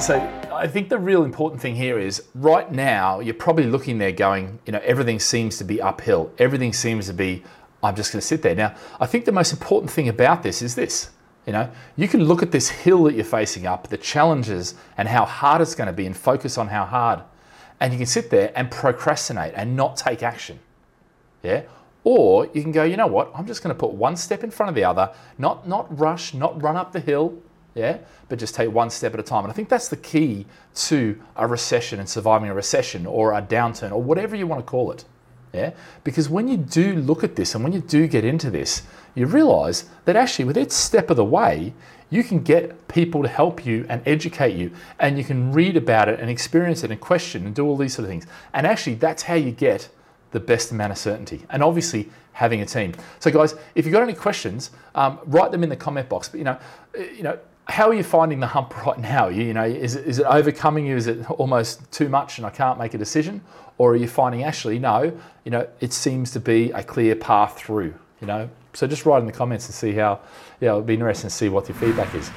So I think the real important thing here is right now you're probably looking there going, you know, everything seems to be uphill. Everything seems to be, I'm just going to sit there. Now, I think the most important thing about this is this. You know, you can look at this hill that you're facing up, the challenges and how hard it's going to be and focus on how hard. And you can sit there and procrastinate and not take action. Yeah? Or you can go, you know what, I'm just going to put one step in front of the other, not not rush, not run up the hill, yeah, but just take one step at a time. And I think that's the key to a recession and surviving a recession or a downturn or whatever you want to call it. Yeah? Because when you do look at this and when you do get into this, you realize that actually with each step of the way, you can get people to help you and educate you and you can read about it and experience it and question and do all these sort of things. And actually that's how you get the best amount of certainty. And obviously having a team. So guys, if you've got any questions, um, write them in the comment box. But you know, you know, how are you finding the hump right now? You, you know, is is it overcoming you? Is it almost too much and I can't make a decision? Or are you finding actually, no, you know, it seems to be a clear path through, you know? So just write in the comments and see how, yeah, it'll be interesting to see what your feedback is.